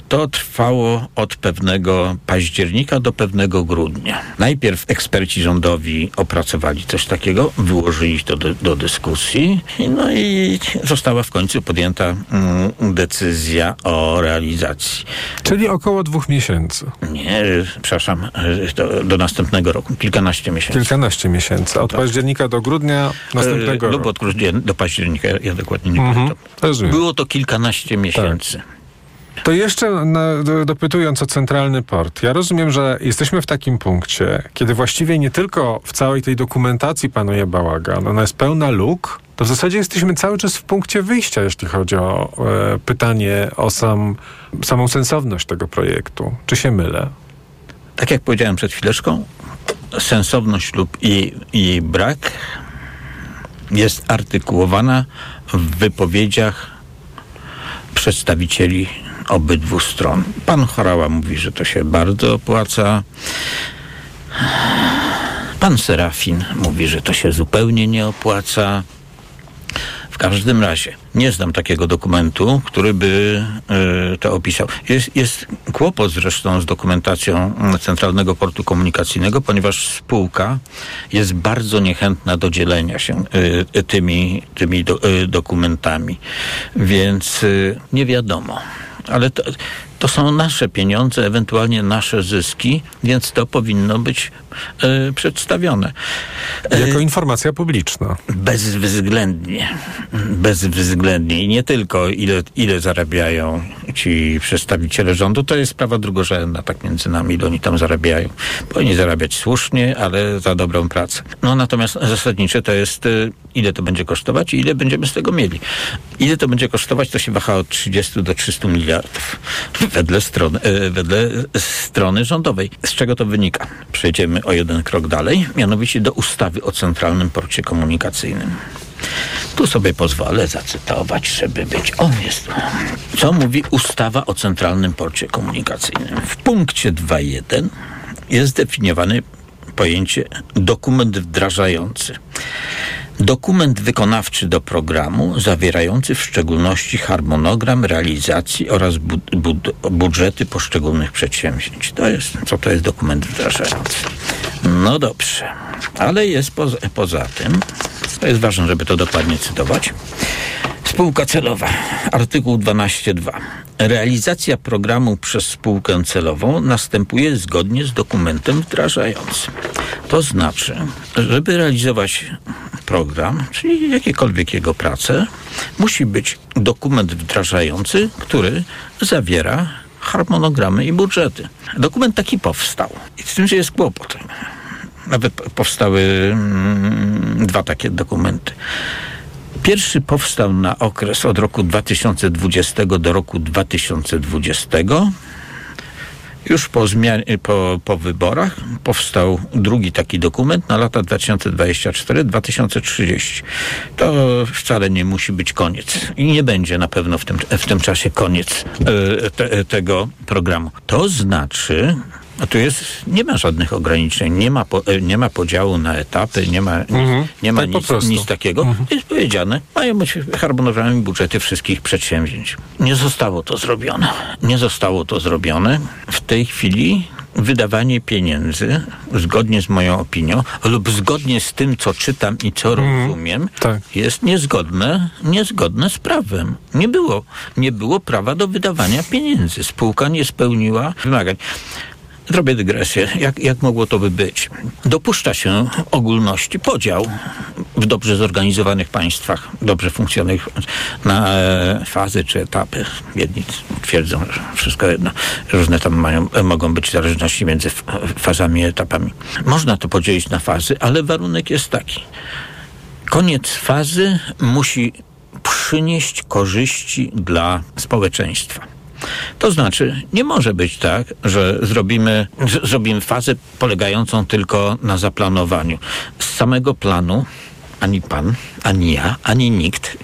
to trwało od pewnego października do pewnego grudnia. Najpierw eksperci rządowi opracowali coś takiego, wyłożyli to do, do dyskusji. No i została w końcu podjęta mm, decyzja o realizacji. Czyli około dwóch miesięcy. Nie, przepraszam, do, do następnego roku, kilkanaście miesięcy. Kilkanaście miesięcy. Od Tak. października do grudnia następnego E, roku. Lub od grudnia do października, ja dokładnie nie Mhm, pamiętam. rozumiem. Było to kilkanaście miesięcy. To jeszcze na, do, dopytując o centralny port. Ja rozumiem, że jesteśmy w takim punkcie, kiedy właściwie nie tylko w całej tej dokumentacji panuje bałagan, ona jest pełna luk, to w zasadzie jesteśmy cały czas w punkcie wyjścia, jeśli chodzi o e, pytanie o sam, samą sensowność tego projektu. Czy się mylę? Tak jak powiedziałem przed chwileczką, sensowność lub jej, jej brak jest artykułowana w wypowiedziach przedstawicieli obydwu stron. Pan Chorała mówi, że to się bardzo opłaca. Pan Serafin mówi, że to się zupełnie nie opłaca. W każdym razie nie znam takiego dokumentu, który by y, to opisał. Jest, jest kłopot zresztą z dokumentacją Centralnego Portu Komunikacyjnego, ponieważ spółka jest bardzo niechętna do dzielenia się y, tymi, tymi do, y, dokumentami. Więc nie wiadomo. Ale to, to są nasze pieniądze, ewentualnie nasze zyski, więc to powinno być y, przedstawione. Jako informacja publiczna. Bezwzględnie. Bezwzględnie. I nie tylko ile, ile zarabiają ci przedstawiciele rządu, to jest sprawa drugorzędna, tak między nami, ile oni tam zarabiają. Powinni zarabiać słusznie, ale za dobrą pracę. No natomiast zasadnicze to jest, y, ile to będzie kosztować i ile będziemy z tego mieli. Ile to będzie kosztować, to się waha od 30 do 300 miliardów. Wedle strony, y, wedle strony rządowej. Z czego to wynika? Przejdziemy o jeden krok dalej, mianowicie do ustawy o Centralnym Porcie Komunikacyjnym. Tu sobie pozwolę zacytować, żeby być. On jest. Co mówi ustawa o Centralnym Porcie Komunikacyjnym? W punkcie 2.1 jest zdefiniowane pojęcie dokument wdrażający. Dokument wykonawczy do programu, zawierający w szczególności harmonogram realizacji oraz bu- bud- budżety poszczególnych przedsięwzięć. To jest, co to jest dokument wdrażający? No dobrze, ale jest poza, poza tym, to jest ważne, żeby to dokładnie cytować. Spółka celowa, artykuł 12.2. Realizacja programu przez spółkę celową następuje zgodnie z dokumentem wdrażającym. To znaczy, żeby realizować program, czyli jakiekolwiek jego prace, musi być dokument wdrażający, który zawiera harmonogramy i budżety. Dokument taki powstał. I z tym, że jest kłopot. Nawet powstały mm, dwa takie dokumenty. Pierwszy powstał na okres od roku 2020 do roku 2020. Już po, po, po wyborach powstał drugi taki dokument na lata 2024-2030. To wcale nie musi być koniec. I nie będzie na pewno w tym, w tym czasie koniec e, te, tego programu. To znaczy, a tu jest, nie ma żadnych ograniczeń, nie ma, po, e, nie ma podziału na etapy, nie ma, Mhm. nie ma Tak nic, nic takiego. Jest powiedziane, mają być harmonogramy budżety wszystkich przedsięwzięć. Nie zostało to zrobione. Nie zostało to zrobione. W tej chwili wydawanie pieniędzy, zgodnie z moją opinią, lub zgodnie z tym, co czytam i co rozumiem, tak. jest niezgodne, niezgodne z prawem. Nie było, nie było prawa do wydawania pieniędzy. Spółka nie spełniła wymagań. Zrobię dygresję. Jak, jak mogło to by być? Dopuszcza się ogólności podział w dobrze zorganizowanych państwach, dobrze funkcjonujących na e, fazy czy etapy. Jedni twierdzą, że wszystko jedno. Różne tam mają, mogą być zależności między fazami i etapami. Można to podzielić na fazy, ale warunek jest taki. Koniec fazy musi przynieść korzyści dla społeczeństwa. To znaczy, nie może być tak, że zrobimy, z, zrobimy fazę polegającą tylko na zaplanowaniu. Z samego planu ani pan, ani ja, ani nikt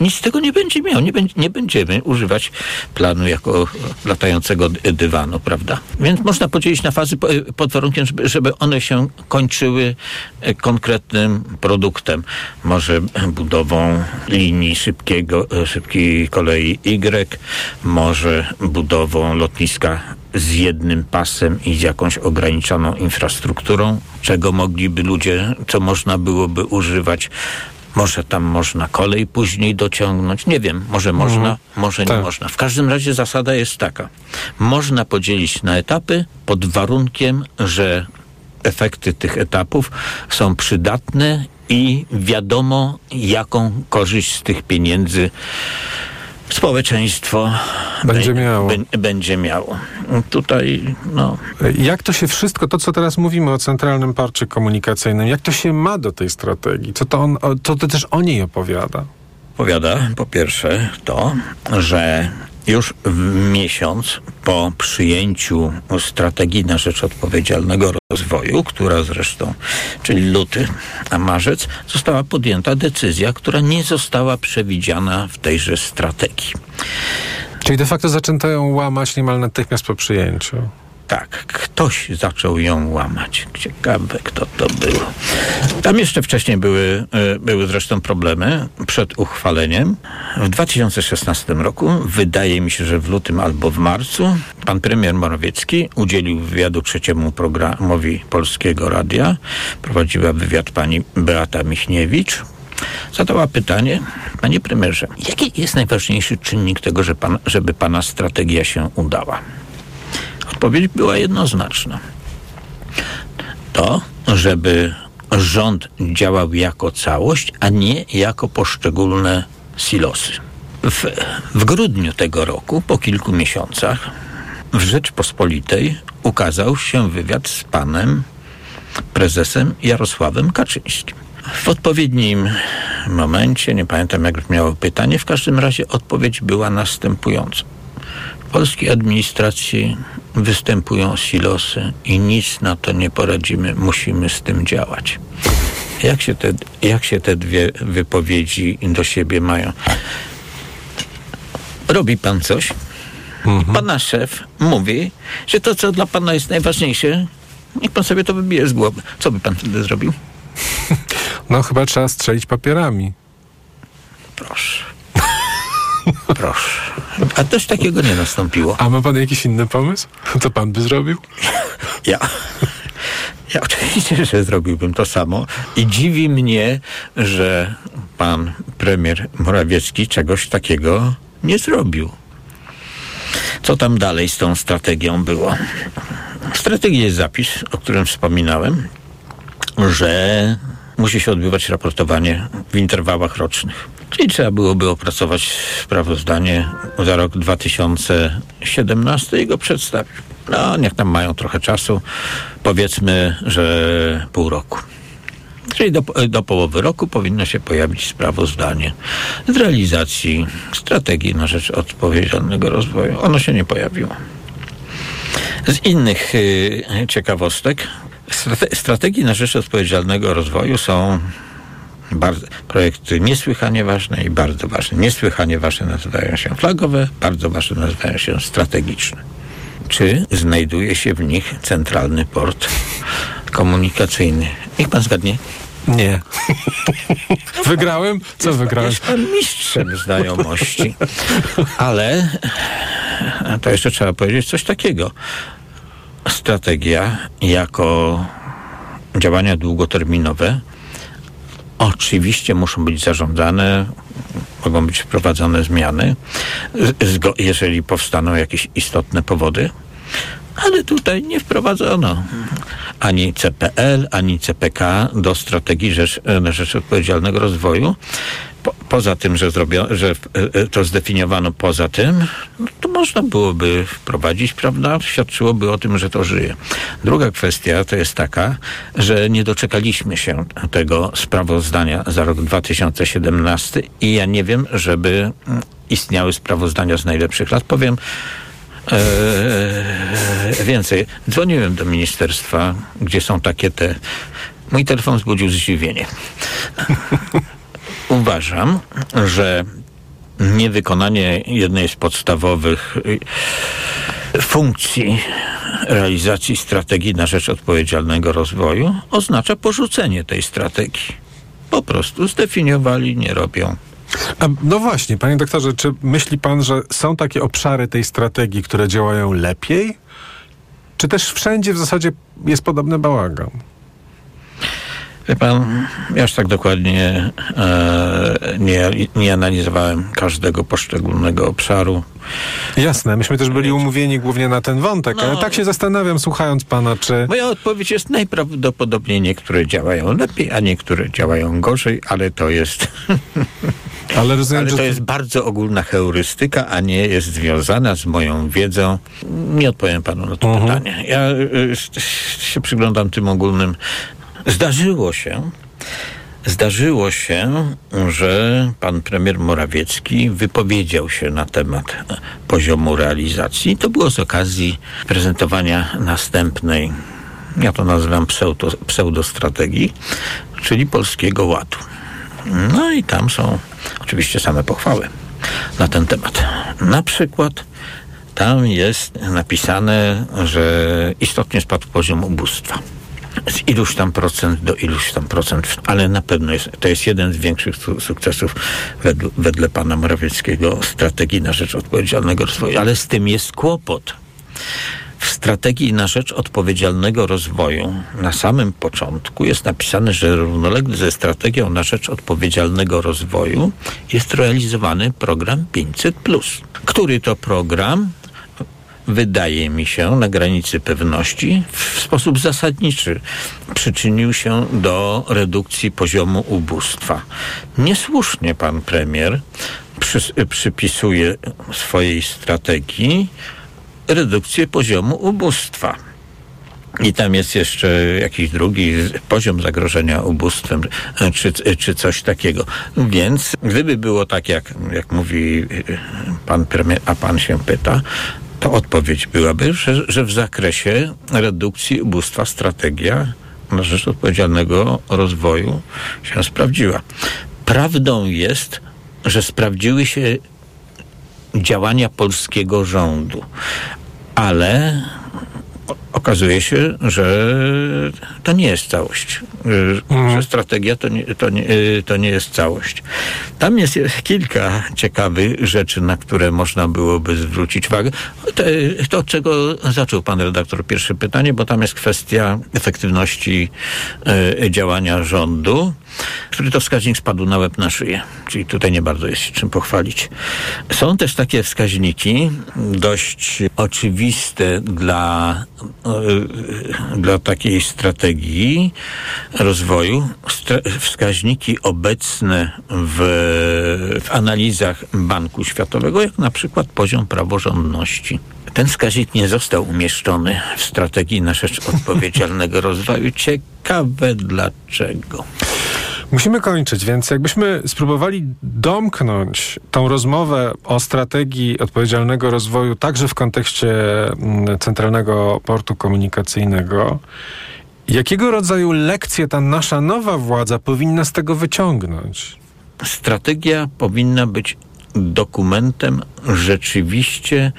nic z tego nie będzie miał. Nie, będzie, nie będziemy używać planu jako latającego dywanu, prawda? Więc można podzielić na fazy pod warunkiem, żeby, żeby one się kończyły e, konkretnym produktem. Może budową linii szybkiego, e, szybkiej kolei Y, może budową lotniska z jednym pasem i z jakąś ograniczoną infrastrukturą, czego mogliby ludzie, co można byłoby używać może tam można kolej później dociągnąć. Nie wiem, może mhm. można, mm. może nie tak. można. W każdym razie zasada jest taka. Można podzielić na etapy pod warunkiem, że efekty tych etapów są przydatne i wiadomo, jaką korzyść z tych pieniędzy społeczeństwo będzie miało. będzie miało. Tutaj, no. Jak to się wszystko, to co teraz mówimy o centralnym parcie komunikacyjnym, jak to się ma do tej strategii? Co to, on, to, to też o niej opowiada? Opowiada po pierwsze to, że już miesiąc po przyjęciu strategii na rzecz odpowiedzialnego rozwoju, która zresztą, czyli luty, a marzec, została podjęta decyzja, która nie została przewidziana w tejże strategii. Czyli de facto zaczęto ją łamać niemal natychmiast po przyjęciu. Tak, ktoś zaczął ją łamać. Ciekawe, kto to był. Tam jeszcze wcześniej były, e, były zresztą problemy przed uchwaleniem. W 2016 roku, wydaje mi się, że w lutym albo w marcu, pan premier Morawiecki udzielił wywiadu trzeciemu programowi Polskiego Radia. Prowadziła wywiad pani Beata Michniewicz, zadała pytanie, panie premierze, jaki jest najważniejszy czynnik tego, że pan, żeby pana strategia się udała? Odpowiedź była jednoznaczna. To, żeby rząd działał jako całość, a nie jako poszczególne silosy. W, w grudniu tego roku, po kilku miesiącach, w Rzeczpospolitej ukazał się wywiad z panem prezesem Jarosławem Kaczyńskim. W odpowiednim momencie, nie pamiętam jak brzmiało pytanie, w każdym razie odpowiedź była następująca. W polskiej administracji występują silosy i nic na to nie poradzimy, musimy z tym działać. Jak się te, jak się te dwie wypowiedzi do siebie mają? Robi pan coś, mhm. pana szef mówi, że to, co dla pana jest najważniejsze, niech pan sobie to wybije z głowy. Co by pan wtedy zrobił? No chyba trzeba strzelić papierami. Proszę. Proszę. A też takiego nie nastąpiło. A ma pan jakiś inny pomysł? Co pan by zrobił? Ja. Ja oczywiście, że zrobiłbym to samo i dziwi mnie, że pan premier Morawiecki czegoś takiego nie zrobił. Co tam dalej z tą strategią było? W strategii jest zapis, o którym wspominałem, że musi się odbywać raportowanie w interwałach rocznych. Czyli trzeba byłoby opracować sprawozdanie za rok 2017 i go przedstawić. No, niech tam mają trochę czasu. Powiedzmy, że pół roku. Czyli do, do połowy roku powinno się pojawić sprawozdanie z realizacji strategii na rzecz odpowiedzialnego rozwoju. Ono się nie pojawiło. Z innych y, ciekawostek, strategii na rzecz odpowiedzialnego rozwoju są bardzo, projekty niesłychanie ważne i bardzo ważne. Niesłychanie ważne nazywają się flagowe, bardzo ważne nazywają się strategiczne. Czy znajduje się w nich centralny port komunikacyjny? Niech pan zgadnie. Nie. Wygrałem? Co wygrałem? Jest pan mistrzem znajomości. Ale to jeszcze trzeba powiedzieć coś takiego. Strategia jako działania długoterminowe Oczywiście muszą być zarządzane, mogą być wprowadzone zmiany, jeżeli powstaną jakieś istotne powody, ale tutaj nie wprowadzono ani CPL, ani CPK do strategii rzecz, na rzecz odpowiedzialnego rozwoju po, poza tym, że, że e, e, to zdefiniowano poza tym, no to można byłoby wprowadzić, prawda? Świadczyłoby o tym, że to żyje. Druga kwestia to jest taka, że nie doczekaliśmy się tego sprawozdania za rok 2017 i ja nie wiem, żeby mm, istniały sprawozdania z najlepszych lat. Powiem, Eee, więcej. Dzwoniłem do ministerstwa, gdzie są takie te. Mój telefon wzbudził zdziwienie uważam, że niewykonanie jednej z podstawowych y, funkcji realizacji strategii na rzecz odpowiedzialnego rozwoju oznacza porzucenie tej strategii. Po prostu zdefiniowali, nie robią. No właśnie, panie doktorze, czy myśli pan, że są takie obszary tej strategii, które działają lepiej? Czy też wszędzie w zasadzie jest podobny bałagan? Wie pan, ja już tak dokładnie e, nie, nie analizowałem każdego poszczególnego obszaru. Jasne, myśmy też byli umówieni głównie na ten wątek, no, ale tak się zastanawiam, słuchając pana, czy... Moja odpowiedź jest najprawdopodobniej niektóre działają lepiej, a niektóre działają gorzej, ale to jest... Ale, rozumiem, ale to jest bardzo ogólna heurystyka, a nie jest związana z moją wiedzą. Nie odpowiem panu na to uh mhm. -huh. pytanie. Ja y, y, się przyglądam tym ogólnym Zdarzyło się, zdarzyło się, że pan premier Morawiecki wypowiedział się na temat poziomu realizacji. To było z okazji prezentowania następnej, ja to nazywam pseudo, pseudostrategii, czyli Polskiego Ładu. No i tam są oczywiście same pochwały na ten temat. Na przykład tam jest napisane, że istotnie spadł poziom ubóstwa z iluś tam procent do iluś tam procent, ale na pewno jest, to jest jeden z większych su sukcesów wedle, wedle pana Morawieckiego strategii na rzecz odpowiedzialnego rozwoju, ale z tym jest kłopot. W strategii na rzecz odpowiedzialnego rozwoju na samym początku jest napisane, że równolegle ze strategią na rzecz odpowiedzialnego rozwoju jest realizowany program 500, który to program wydaje mi się, na granicy pewności, w sposób zasadniczy przyczynił się do redukcji poziomu ubóstwa. Niesłusznie pan premier przy, przypisuje swojej strategii redukcję poziomu ubóstwa. I tam jest jeszcze jakiś drugi poziom zagrożenia ubóstwem, czy, czy coś takiego. Więc gdyby było tak, jak, jak mówi pan premier, a pan się pyta, to odpowiedź byłaby, że, że w zakresie redukcji ubóstwa strategia na rzecz odpowiedzialnego rozwoju się sprawdziła. Prawdą jest, że sprawdziły się działania polskiego rządu, ale okazuje się, że to nie jest całość. Mhm. Że strategia to nie, to, nie, to nie jest całość. Tam jest kilka ciekawych rzeczy, na które można byłoby zwrócić uwagę. To, to od czego zaczął pan redaktor pierwsze pytanie, bo tam jest kwestia efektywności y, działania rządu który to wskaźnik spadł na łeb na szyję. Czyli tutaj nie bardzo jest się czym pochwalić. Są też takie wskaźniki dość oczywiste dla, e, dla takiej strategii rozwoju. Wskaźniki obecne w, w analizach Banku Światowego, jak na przykład poziom praworządności. Ten wskaźnik nie został umieszczony w strategii na rzecz odpowiedzialnego rozwoju. Ciekawe dlaczego. Musimy kończyć, więc jakbyśmy spróbowali domknąć tą rozmowę o strategii odpowiedzialnego rozwoju także w kontekście mm, Centralnego Portu Komunikacyjnego, jakiego rodzaju lekcje ta nasza nowa władza powinna z tego wyciągnąć? Strategia powinna być dokumentem rzeczywiście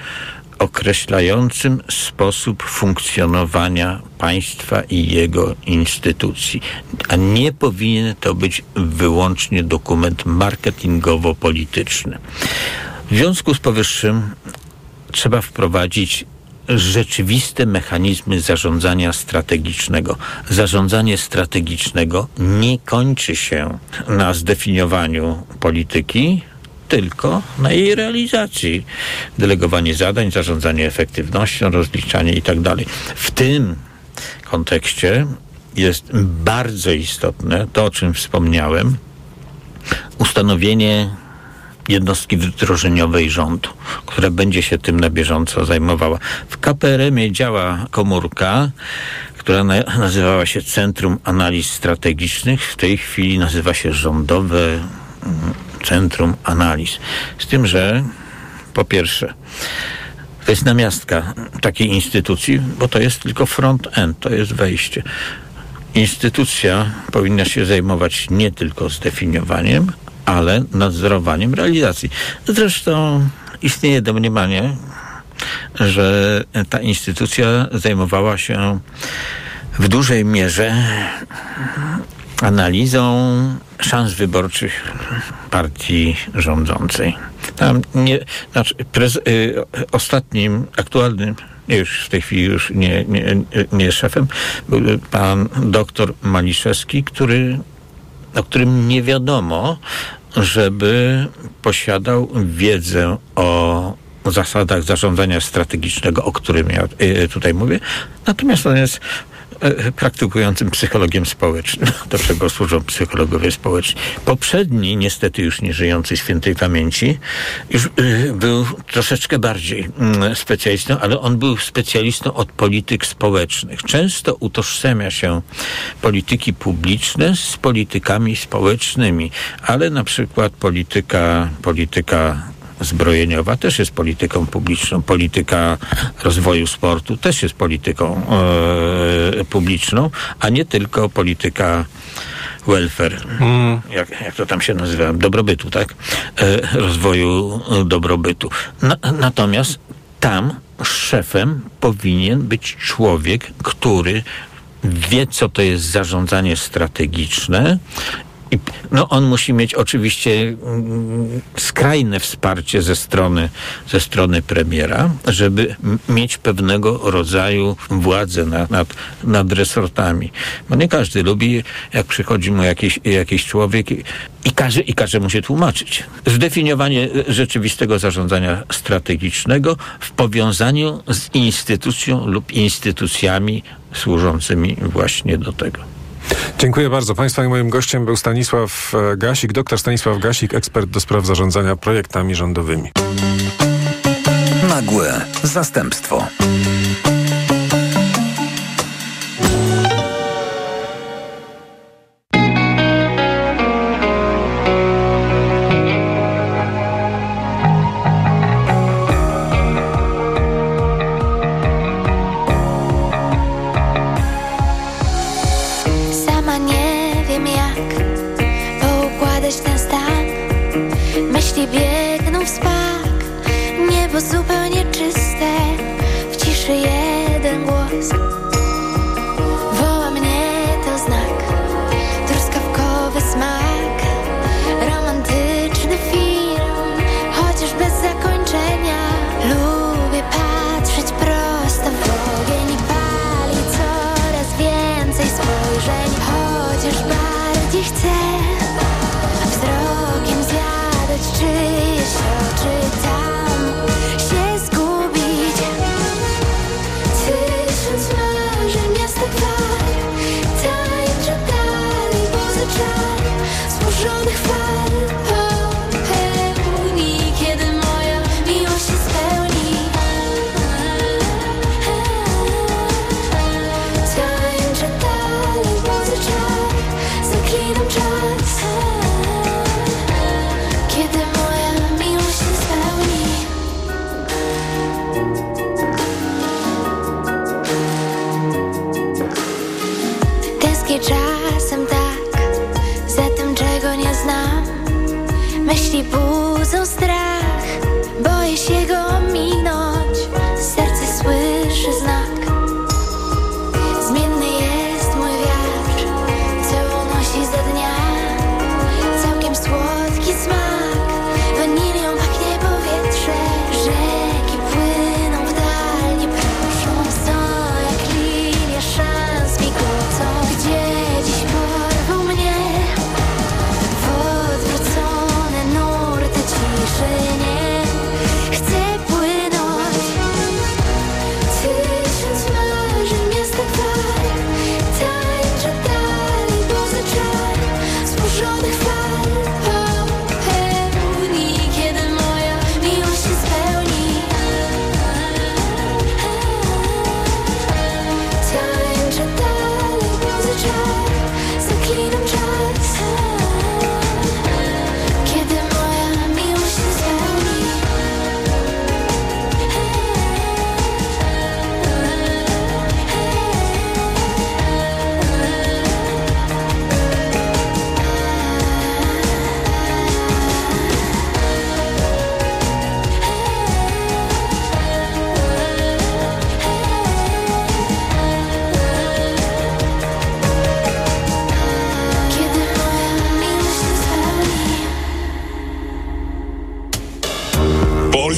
określającym sposób funkcjonowania państwa i jego instytucji. A nie powinien to być wyłącznie dokument marketingowo-polityczny. W związku z powyższym trzeba wprowadzić rzeczywiste mechanizmy zarządzania strategicznego. Zarządzanie strategicznego nie kończy się na zdefiniowaniu polityki, tylko na jej realizacji. Delegowanie zadań, zarządzanie efektywnością, rozliczanie itd. Tak w tym kontekście jest bardzo istotne to, o czym wspomniałem, ustanowienie jednostki wdrożeniowej rządu, która będzie się tym na bieżąco zajmowała. W KPRM-ie działa komórka, która na, nazywała się Centrum Analiz Strategicznych. W tej chwili nazywa się Rządowe Centrum Analiz. Z tym, że po pierwsze, to jest namiastka takiej instytucji, bo to jest tylko front-end, to jest wejście. Instytucja powinna się zajmować nie tylko zdefiniowaniem, ale nadzorowaniem realizacji. Zresztą istnieje domniemanie, że ta instytucja zajmowała się w dużej mierze analizą szans wyborczych partii rządzącej. Tam nie, znaczy prez, y, ostatnim, aktualnym, już w tej chwili już nie, nie, nie jest szefem, był pan doktor Maliszewski, który, o którym nie wiadomo, żeby posiadał wiedzę o zasadach zarządzania strategicznego, o którym ja y, tutaj mówię. Natomiast on jest praktykującym psychologiem społecznym, do czego służą psychologowie społeczni. Poprzedni, niestety już nie żyjący świętej pamięci, już e, był troszeczkę bardziej mm, specjalistą, ale on był specjalistą od polityk społecznych. Często utożsamia się polityki publiczne z politykami społecznymi, ale na przykład polityka, polityka zbrojeniowa też jest polityką publiczną. Polityka rozwoju sportu też jest polityką e, publiczną, a nie tylko polityka welfare, mm. jak, jak to tam się nazywa, dobrobytu, tak? E, rozwoju dobrobytu. Na, natomiast tam szefem powinien być człowiek, który wie, co to jest zarządzanie strategiczne i, no on musi mieć oczywiście mm, skrajne wsparcie ze strony, ze strony premiera, żeby mieć pewnego rodzaju władzę nad, nad, nad resortami. Bo nie każdy lubi, jak przychodzi mu jakiś, jakiś człowiek i, i, każe, i każe mu się tłumaczyć. Zdefiniowanie rzeczywistego zarządzania strategicznego w powiązaniu z instytucją lub instytucjami służącymi właśnie do tego. Dziękuję bardzo. Państwa i moim gościem był Stanisław e, Gasik, doktor Stanisław Gasik, ekspert do spraw zarządzania projektami rządowymi. Nagłe zastępstwo.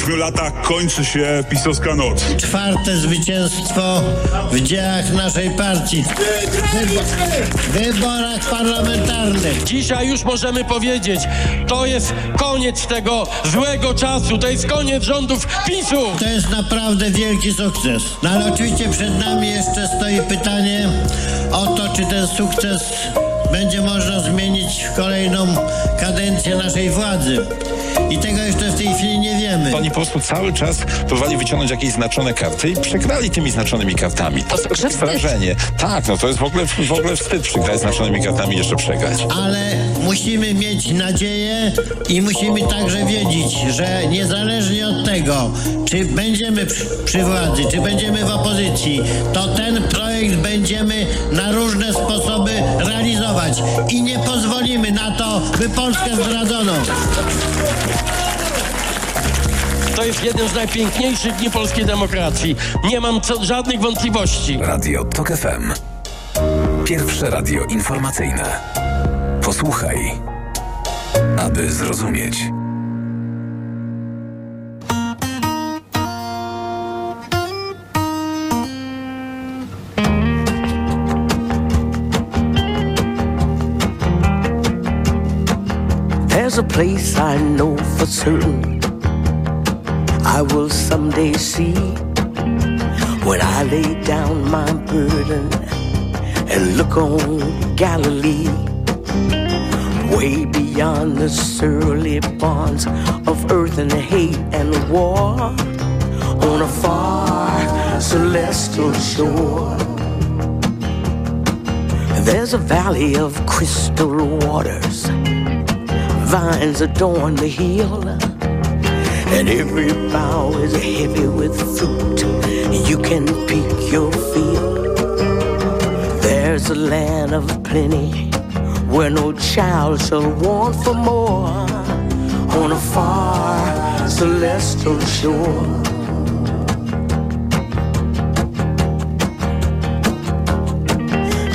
Latach kończy się pisowska noc. Czwarte zwycięstwo w dziełach naszej partii. W wyborach parlamentarnych. Dzisiaj już możemy powiedzieć, to jest koniec tego złego czasu, to jest koniec rządów PiSu. To jest naprawdę wielki sukces. No ale oczywiście przed nami jeszcze stoi pytanie o to, czy ten sukces będzie można zmienić w kolejną kadencję naszej władzy. I tego jeszcze tej chwili nie wiemy. Oni po prostu cały czas próbowali wyciągnąć jakieś znaczone karty i przegrali tymi znaczonymi kartami. To jest wrażenie. Tak, no to jest w ogóle, w ogóle wstyd przegrać znaczonymi kartami i jeszcze przegrać. Ale musimy mieć nadzieję i musimy także wiedzieć, że niezależnie od tego, czy będziemy przy, przy władzy, czy będziemy w opozycji, to ten projekt będziemy na różne sposoby realizować i nie pozwolimy na to, by Polskę zdradzono. To jest jeden z najpiękniejszych dni polskiej demokracji. Nie mam co, żadnych wątpliwości. Radio TOK FM. Pierwsze radio informacyjne. Posłuchaj, aby zrozumieć. There's a place I know for certain I will someday see when I lay down my burden and look on Galilee, way beyond the surly bonds of earth and hate and war, on a far celestial shore. There's a valley of crystal waters, vines adorn the hill and every bough is heavy with fruit. You can pick your fill. There's a land of plenty where no child shall want for more on a far celestial shore.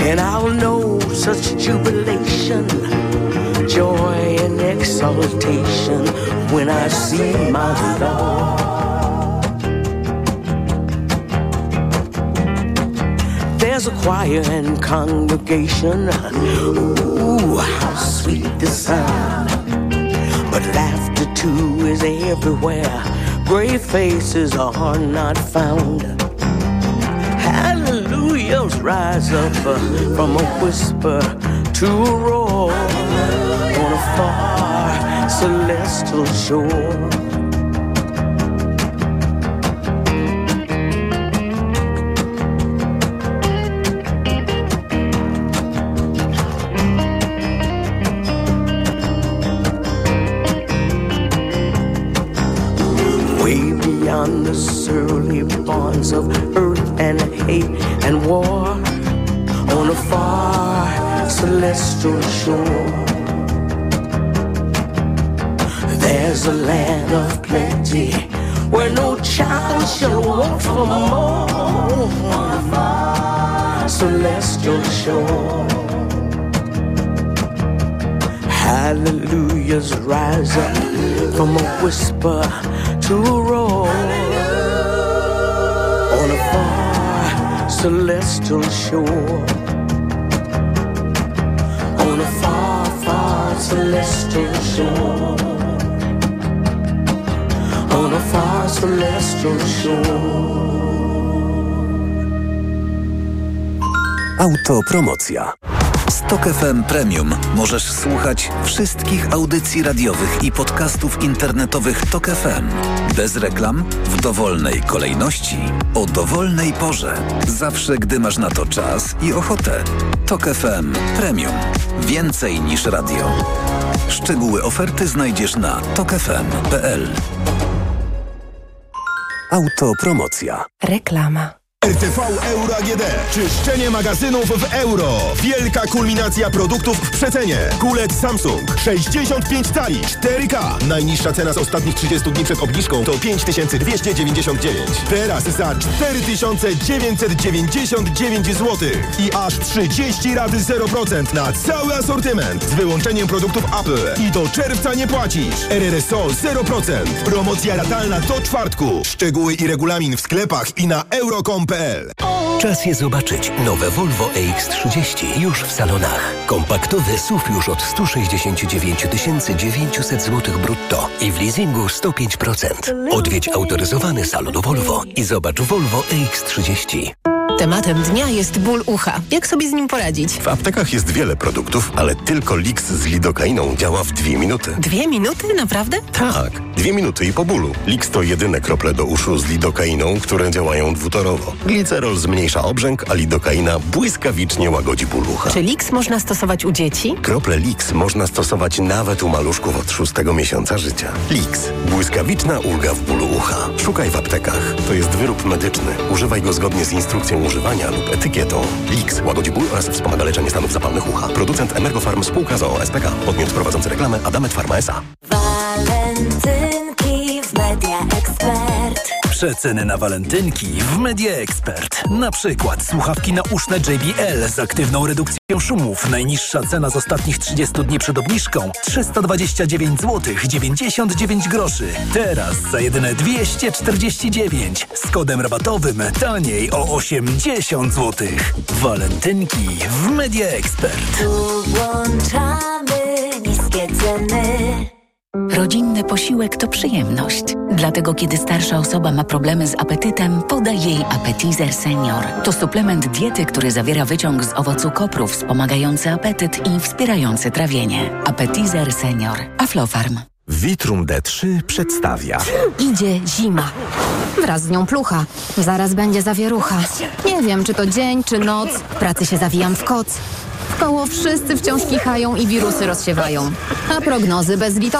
And I'll know such jubilation, joy and exaltation when I see my Lord. There's a choir and congregation. Ooh, how sweet the sound. But laughter too is everywhere. Grave faces are not found. Hallelujahs rise up uh, from a whisper to a roar far celestial shore. There's a land of plenty where no child shall want for more celestial shore. Hallelujahs rise up from a whisper to a roar on a far celestial shore. On a far, far celestial shore. On a far celestial shore. Autopromocja. Stok FM Premium możesz słuchać wszystkich audycji radiowych i podcastów internetowych Tok FM. Bez reklam, w dowolnej kolejności, o dowolnej porze. Zawsze, gdy masz na to czas i ochotę. Tok FM Premium. Więcej niż radio. Szczegóły oferty znajdziesz na tokefm.pl Autopromocja. Reklama. RTV Euro AGD. Czyszczenie magazynów w euro. Wielka kulminacja produktów w przecenie. Kulec Samsung. 65 cali. 4K. Najniższa cena z ostatnich 30 dni przed obniżką to 5299. Teraz za 4999 zł. I aż 30 razy 0% na cały asortyment. Z wyłączeniem produktów Apple. I do czerwca nie płacisz. RRSO 0%. Promocja ratalna do czwartku. Szczegóły i regulamin w sklepach i na Czas je zobaczyć. Nowe Volvo EX30 już w salonach. Kompaktowy SUV już od 169 900 zł brutto i w leasingu 105%. Odwiedź autoryzowany salon Volvo i zobacz Volvo EX30. Tematem dnia jest ból ucha. Jak sobie z nim poradzić? W aptekach jest wiele produktów, ale tylko Lix z lidokainą działa w dwie minuty. Dwie minuty? Naprawdę? Tak, dwie minuty i po bólu. Lix to jedyne krople do uszu z lidokainą, które działają dwutorowo. Glicerol zmniejsza obrzęk, a lidokaina błyskawicznie łagodzi ból ucha. Czy Lix można stosować u dzieci? Krople Lix można stosować nawet u maluszków od szóstego miesiąca życia. Lix. Błyskawiczna ulga w bólu ucha. Szukaj w aptekach. To jest wyrób medyczny. Używaj go zgodnie z instrukcją używania lub etykietą. Lix łagodzi ból oraz wspomaga leczenie stanów zapalnych ucha. Producent Emergofarm spółka z OSPK. Podmiot prowadzący reklamę Adamet Pharma S.A. Walentynki w Media Expert. Przeceny na walentynki w Media Expert. Na przykład słuchawki nauszne JBL z aktywną redukcją szumów. Najniższa cena z ostatnich 30 dni przed obniżką 329 zł 99 groszy. Teraz za jedyne 249 z kodem rabatowym taniej o 80 zł. Walentynki w Media Expert. Tu włączamy niskie ceny. Rodzinny posiłek to przyjemność. Dlatego kiedy starsza osoba ma problemy z apetytem, podaj jej Appetizer Senior. To suplement diety, który zawiera wyciąg z owocu kopru wspomagający apetyt i wspierający trawienie. Appetizer Senior. Aflofarm. Vitrum D3 przedstawia. Idzie zima. Wraz z nią plucha. Zaraz będzie zawierucha. Nie wiem, czy to dzień, czy noc. W pracy się zawijam w koc. W koło wszyscy wciąż kichają i wirusy rozsiewają. A prognozy bezlitosne.